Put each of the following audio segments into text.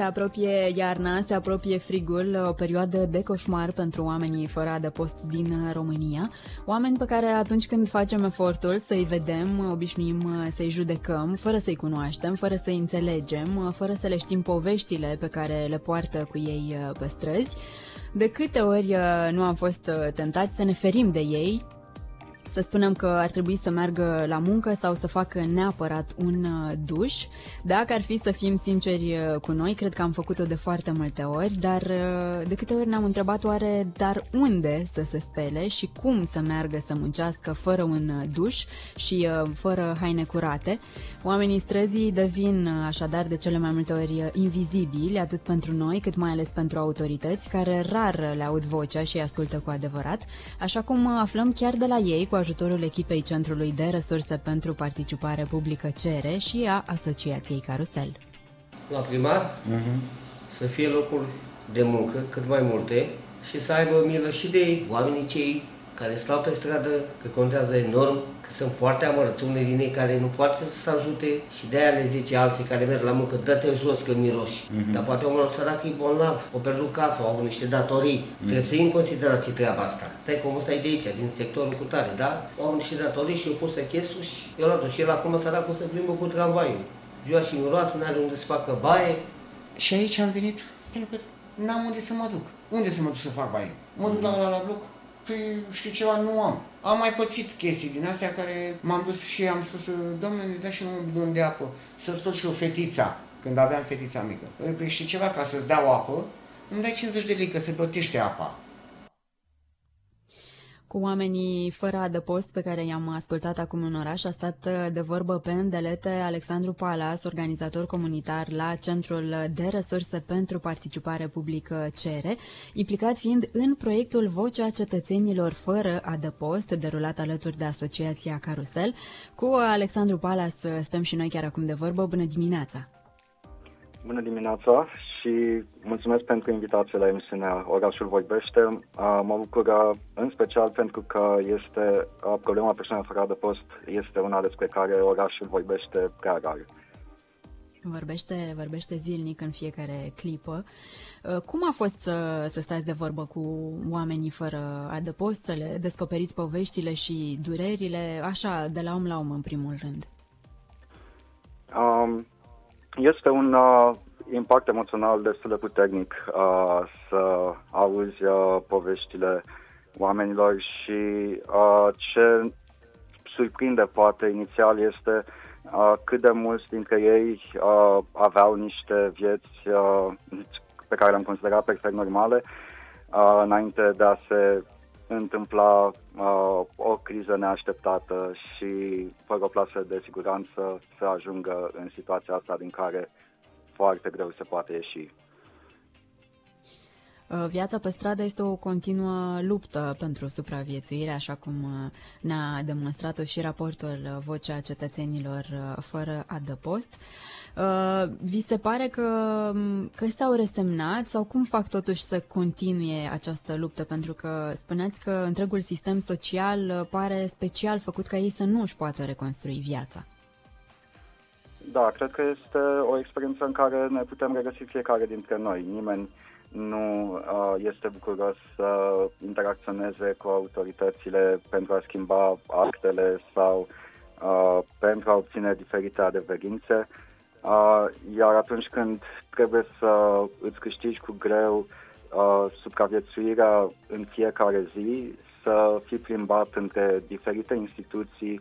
Se apropie iarna, se apropie frigul, o perioadă de coșmar pentru oamenii fără adăpost din România. Oameni pe care atunci când facem efortul să-i vedem, obișnuim să-i judecăm, fără să-i cunoaștem, fără să-i înțelegem, fără să le știm poveștile pe care le poartă cu ei pe străzi. De câte ori nu am fost tentați să ne ferim de ei, să spunem că ar trebui să meargă la muncă sau să facă neapărat un uh, duș. Dacă ar fi să fim sinceri uh, cu noi, cred că am făcut-o de foarte multe ori, dar uh, de câte ori ne-am întrebat oare, dar unde să se spele și cum să meargă să muncească fără un duș și fără haine curate. Oamenii străzii devin așadar de cele mai multe ori invizibili, atât pentru noi, cât mai ales pentru autorități, care rar le aud vocea și ascultă cu adevărat, așa cum aflăm chiar de la ei cu ajutorul echipei Centrului de Resurse pentru Participare Publică CERE și a Asociației Carusel. La primar uh-huh. să fie locuri de muncă cât mai multe și să aibă milă și de oamenii cei care stau pe stradă, că contează enorm, că sunt foarte amărăți, unele din ei care nu poate să se ajute și de aia le zice alții care merg la muncă, dă-te jos că miroși. Mm-hmm. Dar poate omul sărac e bolnav, o pierdut casa, au avut niște datorii. Mm-hmm. Trebuie să iei în considerație treaba asta. Stai cum ăsta e de aici, din sectorul cu tare, da? Au niște datorii și au pus chesul și eu l-am dus. Și el acum săracul să plimbă cu tramvaiul. Ziua și miroasă, nu are unde să facă baie. Și aici am venit pentru că n-am unde să mă duc. Unde să mă duc să fac baie? Mă duc mm-hmm. la, la, la bloc, păi știi ceva, nu am. Am mai pățit chestii din astea care m-am dus și am spus, domnule, ne dai și un bidon de apă, să spăl și o fetița, când aveam fetița mică. Păi, păi știi ceva, ca să-ți dau apă, îmi dai 50 de lei, că se plătește apa cu oamenii fără adăpost pe care i-am ascultat acum în oraș. A stat uh, de vorbă pe îndelete Alexandru Palas, organizator comunitar la Centrul de Resurse pentru Participare Publică CERE, implicat fiind în proiectul Vocea Cetățenilor fără adăpost, derulat alături de Asociația Carusel. Cu Alexandru Palas uh, stăm și noi chiar acum de vorbă. Bună dimineața! Bună dimineața și mulțumesc pentru invitație la emisiunea Orașul Vorbește. Mă bucur în special pentru că este problema persoanelor fără adăpost este una despre care orașul vorbește prea rar. Vorbește, vorbește zilnic în fiecare clipă. Cum a fost să, să stați de vorbă cu oamenii fără adăpost, să le descoperiți poveștile și durerile, așa, de la om la om, în primul rând? Um, este un uh, impact emoțional destul de puternic uh, să auzi uh, poveștile oamenilor și uh, ce surprinde poate inițial este uh, cât de mulți dintre ei uh, aveau niște vieți uh, pe care le-am considerat perfect normale uh, înainte de a se întâmpla uh, o criză neașteptată și fără o plasă de siguranță să ajungă în situația asta din care foarte greu se poate ieși. Uh, viața pe stradă este o continuă luptă pentru supraviețuire, așa cum uh, ne-a demonstrat-o și raportul uh, Vocea Cetățenilor fără adăpost. Vi se pare că, um, că s-au resemnat sau cum fac totuși să continue această luptă? Pentru că spuneați că întregul sistem social pare special făcut ca ei să nu își poată reconstrui viața. Da, cred că este o experiență în care ne putem regăsi fiecare dintre noi. Nimeni nu uh, este bucuros să interacționeze cu autoritățile pentru a schimba actele sau uh, pentru a obține diferite adeverințe. Uh, iar atunci când trebuie să îți câștigi cu greu uh, supraviețuirea în fiecare zi, să fii plimbat între diferite instituții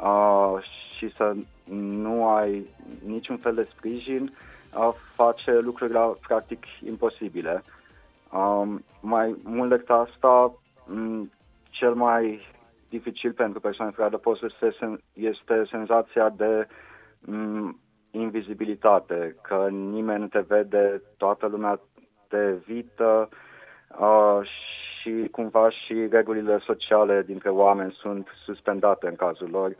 uh, și să nu ai niciun fel de sprijin, uh, face lucrurile practic imposibile. Um, mai mult decât asta, m- cel mai dificil pentru persoane fără adăpost este, este senzația de m- invizibilitate, că nimeni nu te vede, toată lumea te evită uh, și cumva și regulile sociale dintre oameni sunt suspendate în cazul lor. uh,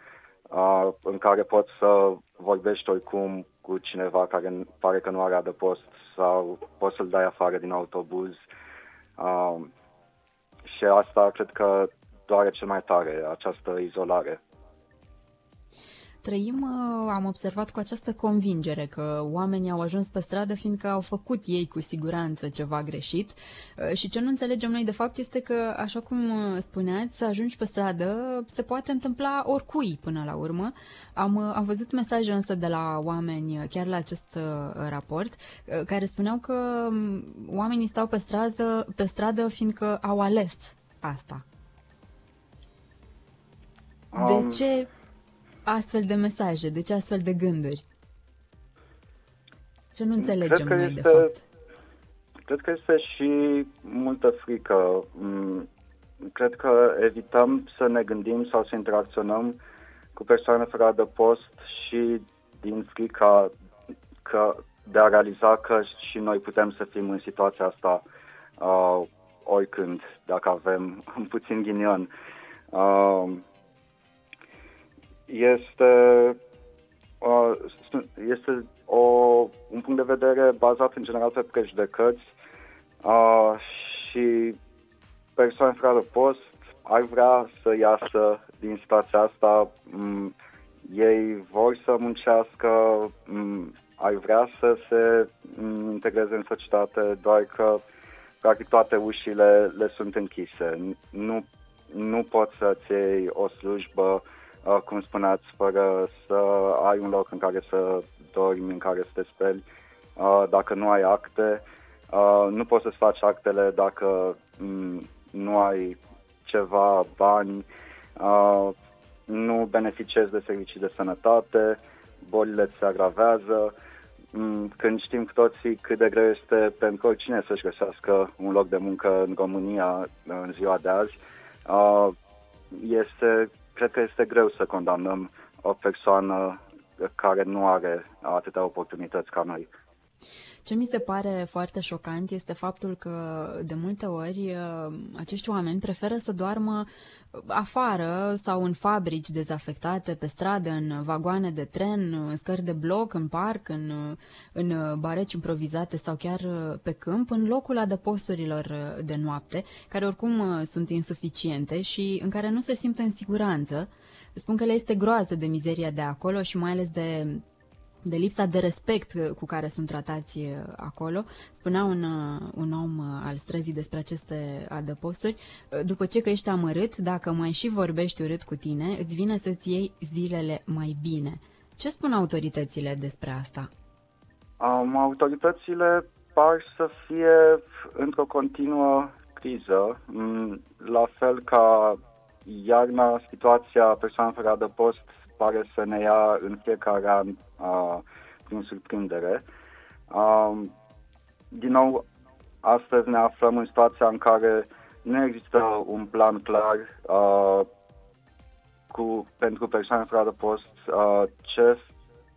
în care poți să vorbești oricum cu cineva care pare că nu are adăpost sau poți să-l dai afară din autobuz. Uh, și asta cred că doare cel mai tare, această izolare trăim, uh, am observat cu această convingere că oamenii au ajuns pe stradă fiindcă au făcut ei cu siguranță ceva greșit uh, și ce nu înțelegem noi de fapt este că, așa cum uh, spuneați, să ajungi pe stradă se poate întâmpla oricui până la urmă. Am, am văzut mesaje însă de la oameni chiar la acest raport care spuneau că um, oamenii stau pe stradă, pe stradă fiindcă au ales asta. De ce astfel de mesaje? De ce astfel de gânduri? Ce nu înțelegem noi, este, de fapt? Cred că este și multă frică. Mm, cred că evităm să ne gândim sau să interacționăm cu persoane fără adăpost și din frica că de a realiza că și noi putem să fim în situația asta uh, oricând, dacă avem puțin ghinion. Uh, este, este o, un punct de vedere bazat în general pe prejudecăți și persoane fără post ar vrea să iasă din situația asta, ei vor să muncească, ar vrea să se integreze în societate, doar că practic toate ușile le sunt închise. Nu, nu poți să-ți iei o slujbă Uh, cum spuneați, fără să ai un loc în care să dormi, în care să te speli, uh, dacă nu ai acte, uh, nu poți să-ți faci actele dacă mm, nu ai ceva bani, nu beneficiezi de servicii de sănătate, bolile se agravează, mm, când știm cu toții cât de greu este pentru oricine să-și găsească un loc de muncă în România în ziua de azi, este cred că este greu să condamnăm o persoană care nu are atâtea oportunități ca noi. Ce mi se pare foarte șocant este faptul că de multe ori uh, acești oameni preferă să doarmă afară sau în fabrici dezafectate, pe stradă, în vagoane de tren, în scări de bloc, în parc, în, în bareci improvizate sau chiar pe câmp, în locul adăposturilor de noapte, care oricum sunt insuficiente și în care nu se simt în siguranță. Spun că le este groază de mizeria de acolo și mai ales de de lipsa de respect uh, cu care sunt tratați uh, acolo. Spunea un, uh, un om al străzii despre aceste adăposturi, după ce că ești amărât, dacă mai și vorbești urât cu tine, îți vine să-ți iei zilele mai bine. Ce spun autoritățile despre asta? Um, autoritățile par să fie într-o continuă criză, mm, la fel ca iarna, situația persoanelor fără adăpost pare să ne ia în fiecare an uh, prin surprindere. Uh, din nou, astăzi ne aflăm în situația în care nu există un plan clar uh, cu, pentru persoane fără post uh, ce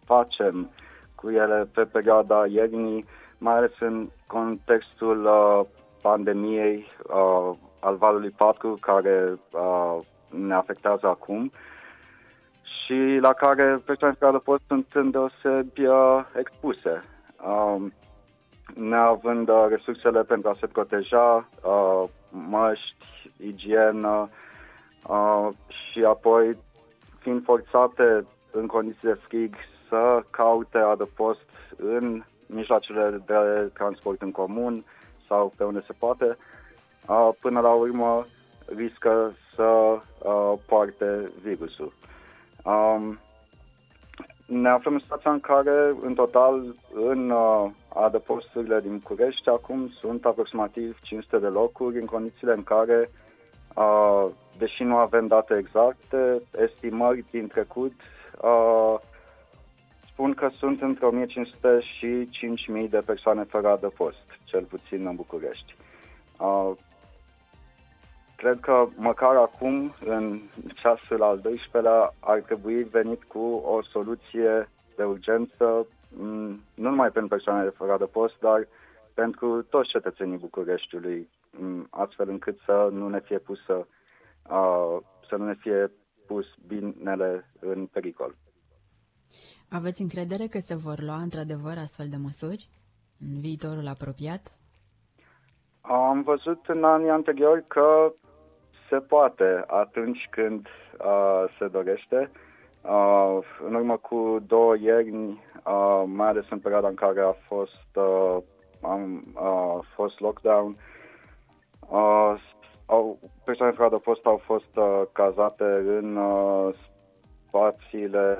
facem cu ele pe perioada iernii, mai ales în contextul uh, pandemiei uh, al valului 4 care uh, ne afectează acum și la care persoanele care adăpost sunt îndeosebi uh, expuse. Um, neavând uh, resursele pentru a se proteja, uh, măști, igienă uh, și apoi fiind forțate în condiții de frig să caute adăpost în mijloacele de transport în comun sau pe unde se poate, uh, până la urmă riscă să uh, poarte virusul. Um, ne aflăm în situația în care, în total, în uh, adăposturile din București, acum sunt aproximativ 500 de locuri, în condițiile în care, uh, deși nu avem date exacte, estimări din trecut uh, spun că sunt între 1500 și 5000 de persoane fără adăpost, cel puțin în București. Uh, Cred că măcar acum, în ceasul al 12-lea, ar trebui venit cu o soluție de urgență, mm, nu numai pentru persoanele fără adăpost, dar pentru toți cetățenii Bucureștiului, mm, astfel încât să nu ne fie pusă, să nu ne fie pus binele în pericol. Aveți încredere că se vor lua într-adevăr astfel de măsuri în viitorul apropiat? Am văzut în anii anteriori că se poate atunci când uh, se dorește. Uh, în urmă cu două ierni, uh, mai ales în perioada în care a fost, uh, am, uh, fost lockdown, uh, au, persoane fără post au fost uh, cazate în uh, spațiile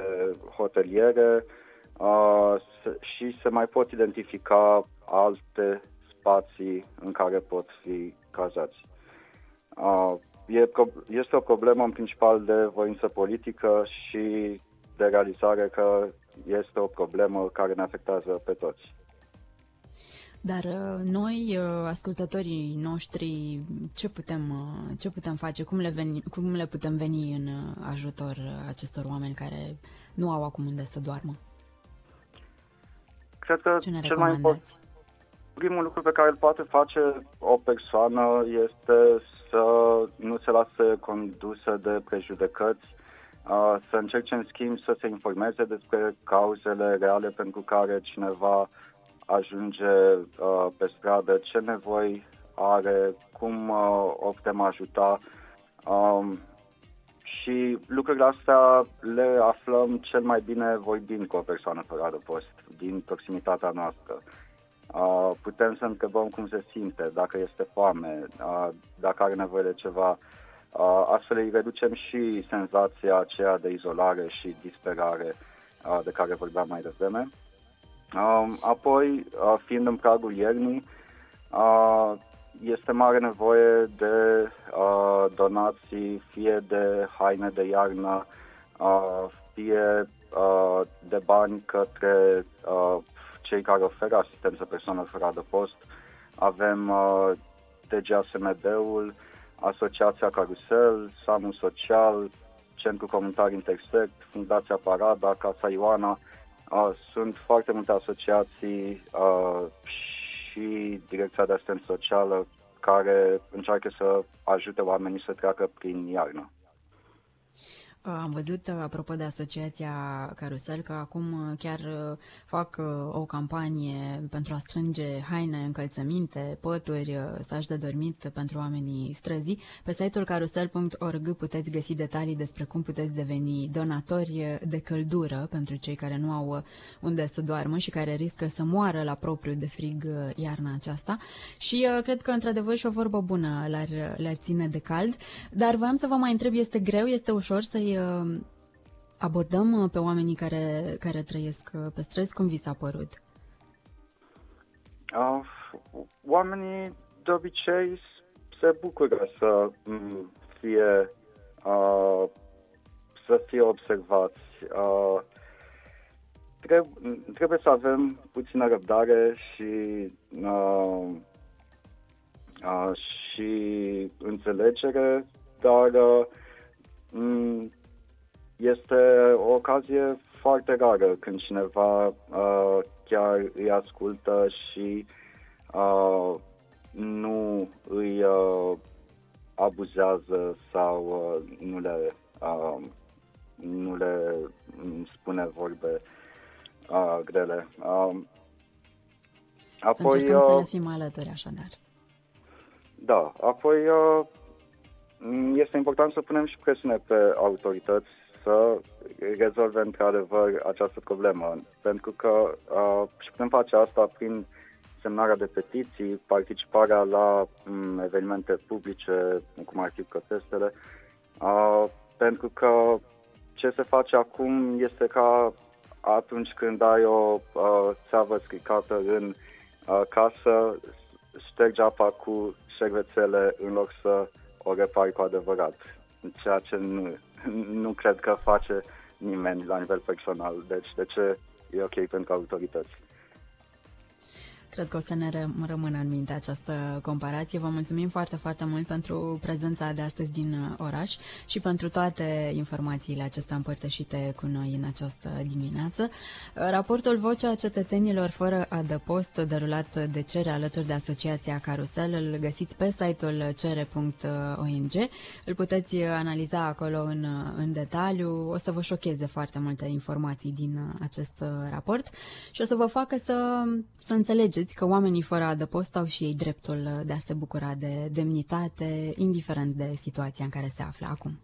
hoteliere uh, și se mai pot identifica alte spații în care pot fi cazați. Uh, e, este o problemă în principal de voință politică și de realizare că este o problemă care ne afectează pe toți. Dar uh, noi, uh, ascultătorii noștri, ce putem, uh, ce putem face? Cum le, veni, cum le putem veni în ajutor acestor oameni care nu au acum unde să doarmă? Cred că ce ne cel mai important, primul lucru pe care îl poate face o persoană este să nu se lase condusă de prejudecăți, să încerce în schimb să se informeze despre cauzele reale pentru care cineva ajunge uh, pe stradă, ce nevoi are, cum uh, o putem ajuta. Um, și lucrurile astea le aflăm cel mai bine vorbind cu o persoană fără adăpost, din proximitatea noastră. Uh, putem să întrebăm cum se simte, dacă este foame, uh, dacă are nevoie de ceva. Uh, astfel îi reducem și senzația aceea de izolare și disperare uh, de care vorbeam mai devreme. Uh, apoi, uh, fiind în pragul iernii, uh, este mare nevoie de uh, donații, fie de haine de iarnă, uh, fie uh, de bani către uh, cei care oferă asistență persoanelor fără adăpost. Avem uh, TGASMD-ul, Asociația Carusel, SAMU Social, Centrul Comunitar Intersect, Fundația Parada, Casa Ioana, Uh, sunt foarte multe asociații uh, și Direcția de Asistență Socială care încearcă să ajute oamenii să treacă prin iarnă. Am văzut, apropo de asociația Carusel, că acum chiar fac o campanie pentru a strânge haine, încălțăminte, pături, stași de dormit pentru oamenii străzii. Pe site-ul carusel.org puteți găsi detalii despre cum puteți deveni donatori de căldură pentru cei care nu au unde să doarmă și care riscă să moară la propriu de frig iarna aceasta. Și cred că, într-adevăr, și o vorbă bună le-ar, le ține de cald. Dar voiam să vă mai întreb, este greu, este ușor să-i Uh, abordăm uh, pe oamenii care, care trăiesc uh, pe străzi? Cum vi s-a părut? Uh, oamenii de obicei se bucură să mm, fie uh, să fie observați. Uh, trebuie, trebuie să avem puțină răbdare și uh, uh, și înțelegere, dar uh, este o ocazie foarte rară când cineva uh, chiar îi ascultă și uh, nu îi uh, abuzează sau uh, nu le uh, nu le spune vorbe uh, grele. Uh, apoi, să încercăm uh, să le fim alături, așadar. Da, apoi uh, este important să punem și presiune pe autorități să rezolve într-adevăr această problemă. Pentru că uh, și putem face asta prin semnarea de petiții, participarea la um, evenimente publice, cum ar fi protestele, uh, pentru că ce se face acum este ca atunci când ai o uh, țeavă stricată în uh, casă, ștergi apa cu șervețele în loc să o repari cu adevărat, ceea ce nu nu cred că face nimeni la nivel personal. Deci de ce e ok pentru autorități? Cred că o să ne rămână în minte această comparație. Vă mulțumim foarte, foarte mult pentru prezența de astăzi din uh, oraș și pentru toate informațiile acestea împărtășite cu noi în această dimineață. Raportul Vocea Cetățenilor fără adăpost, derulat de CERE alături de Asociația Carusel, îl găsiți pe site-ul cere.ong. Îl puteți analiza acolo în, în detaliu. O să vă șocheze foarte multe informații din acest raport și o să vă facă să, să înțelegeți că oamenii fără adăpost au și ei dreptul de a se bucura de demnitate, indiferent de situația în care se află acum.